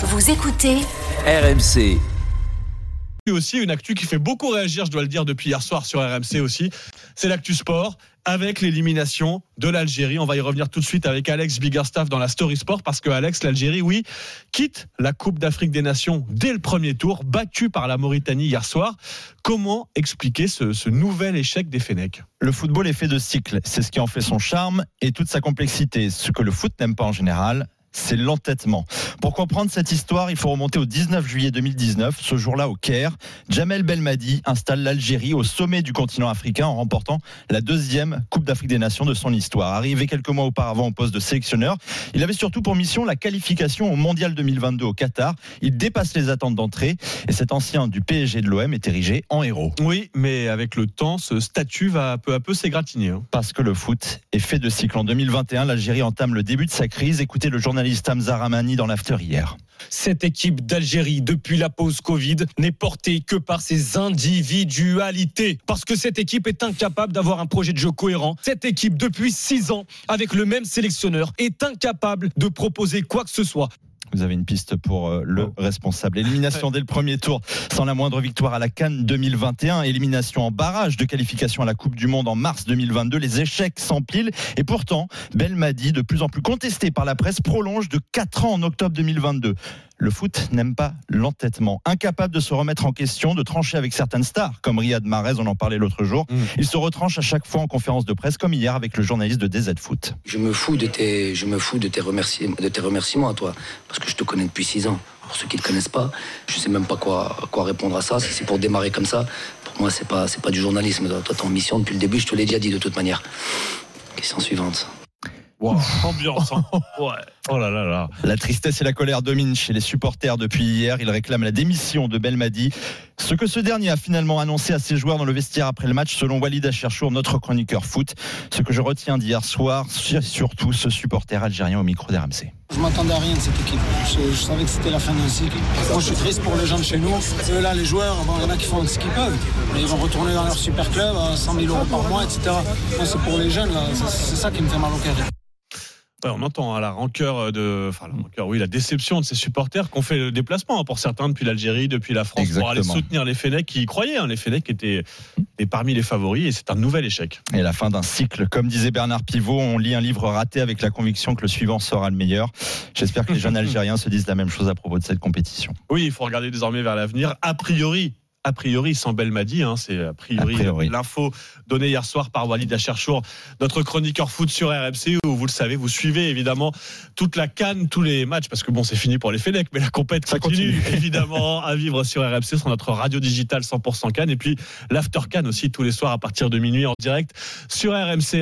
Vous écoutez RMC. aussi une actu qui fait beaucoup réagir, je dois le dire, depuis hier soir sur RMC aussi. C'est l'actu sport avec l'élimination de l'Algérie. On va y revenir tout de suite avec Alex Biggerstaff dans la Story Sport parce que Alex, l'Algérie, oui, quitte la Coupe d'Afrique des Nations dès le premier tour, battue par la Mauritanie hier soir. Comment expliquer ce, ce nouvel échec des Fennecs? Le football est fait de cycles. C'est ce qui en fait son charme et toute sa complexité. Ce que le foot n'aime pas en général, c'est l'entêtement. Pour comprendre cette histoire, il faut remonter au 19 juillet 2019. Ce jour-là, au Caire, Jamel Belmadi installe l'Algérie au sommet du continent africain en remportant la deuxième Coupe d'Afrique des Nations de son histoire. Arrivé quelques mois auparavant au poste de sélectionneur, il avait surtout pour mission la qualification au Mondial 2022 au Qatar. Il dépasse les attentes d'entrée et cet ancien du PSG de l'OM est érigé en héros. Oui, mais avec le temps, ce statut va peu à peu s'égratigner. hein. Parce que le foot est fait de cycles. En 2021, l'Algérie entame le début de sa crise. Écoutez le journaliste Hamza Ramani dans l'after Cette équipe d'Algérie, depuis la pause Covid, n'est portée que par ses individualités. Parce que cette équipe est incapable d'avoir un projet de jeu cohérent. Cette équipe, depuis six ans, avec le même sélectionneur, est incapable de proposer quoi que ce soit. Vous avez une piste pour euh, le responsable. Élimination dès le premier tour, sans la moindre victoire à la Cannes 2021. Élimination en barrage de qualification à la Coupe du Monde en mars 2022. Les échecs s'empilent. Et pourtant, Belmadi, de plus en plus contesté par la presse, prolonge de 4 ans en octobre 2022. Le foot n'aime pas l'entêtement. Incapable de se remettre en question, de trancher avec certaines stars, comme Riyad Mahrez, on en parlait l'autre jour. Mm. Il se retranche à chaque fois en conférence de presse, comme hier avec le journaliste de DZ Foot. Je me fous de tes, je me fous de tes, remerciements, de tes remerciements à toi, parce que je te connais depuis six ans. Pour ceux qui ne te connaissent pas, je sais même pas quoi, quoi répondre à ça. Si c'est pour démarrer comme ça, pour moi, c'est pas, c'est pas du journalisme. Toi, t'es en mission depuis le début, je te l'ai déjà dit de toute manière. Question suivante. Wow, ambiance. hein. Ouais. Oh là là là. La tristesse et la colère dominent chez les supporters depuis hier. Ils réclament la démission de Belmadi. Ce que ce dernier a finalement annoncé à ses joueurs dans le vestiaire après le match, selon Walid Acherchour, notre chroniqueur foot. Ce que je retiens d'hier soir, c'est surtout ce supporter algérien au micro d'RMC. Je m'attendais à rien de cette équipe. Je, je savais que c'était la fin d'un cycle. Moi, je suis triste pour les gens de chez nous. Eux, là, les joueurs, bon, il y en a qui font ce qu'ils peuvent. Mais ils vont retourner dans leur super club à 100 000 euros par mois, etc. Moi, c'est pour les jeunes, là. C'est c'est ça qui me fait mal au cœur. Ouais, on entend hein, la rancœur de, enfin la rancœur, oui, la déception de ces supporters qui ont fait le déplacement hein, pour certains depuis l'Algérie, depuis la France, pour aller soutenir les Fennecs qui y croyaient. hein. Les Fennecs étaient, étaient parmi les favoris et c'est un nouvel échec. Et la fin d'un cycle. Comme disait Bernard Pivot, on lit un livre raté avec la conviction que le suivant sera le meilleur. J'espère que les jeunes Algériens se disent la même chose à propos de cette compétition. Oui, il faut regarder désormais vers l'avenir. A priori, a priori, sans Belmadi, hein, c'est a priori, l'info donnée hier soir par Walid Acherchour, notre chroniqueur foot sur RMC, où vous le savez, vous suivez évidemment toute la canne, tous les matchs, parce que bon, c'est fini pour les Fennecs, mais la compète continue. évidemment à vivre sur RMC, sur notre radio digitale 100% canne, et puis l'after canne aussi tous les soirs à partir de minuit en direct sur RMC.